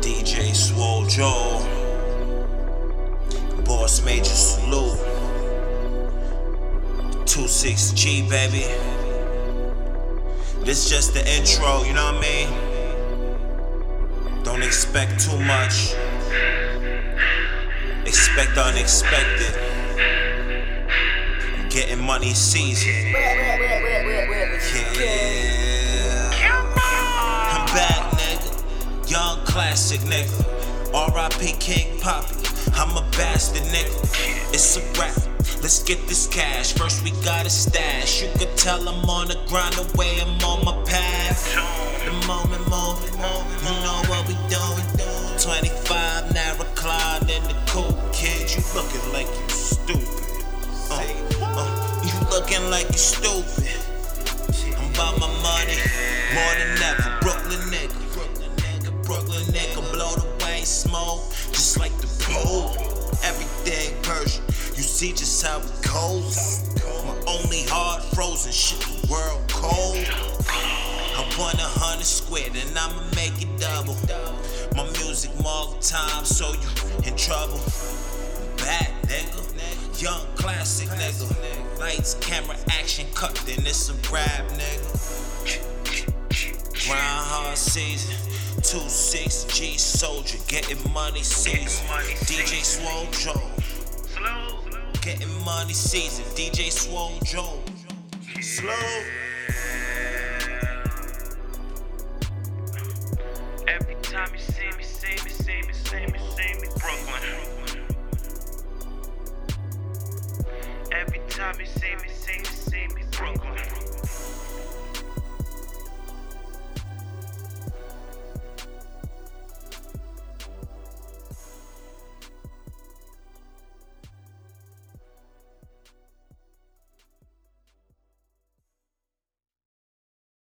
DJ Swole Joe. Boss Major Salute. 26G, baby. This just the intro, you know what I mean? Don't expect too much. Expect the unexpected. Getting money season. Yeah. Classic, nigga. R.I.P. King Poppy. I'm a bastard, nigga. It's a rap. Let's get this cash. First, we gotta stash. You could tell I'm on the grind the way I'm on my path. The moment moving, you know what we doing. 25 Nara Clyde and the cool kid. You looking like you stupid. Uh, uh, you looking like you stupid. I'm about my money more than ever. Brooklyn nigga, blow the way smoke just like the pool. Everything Persian, you see just how it goes. My only hard frozen shit, the world cold. I want a hundred squid and I'ma make it double. My music more time, so you in trouble. Bad nigga, young classic nigga. Lights, camera, action, cut, then it's a rap nigga. Grind hard season. Two six G soldier, getting money season. DJ Swole Joe. Getting money season. DJ Swole Joe. Slow. Every time you see me, see me, see me, see me, see me, Brooklyn. Every time you see me, see me, see me, Brooklyn.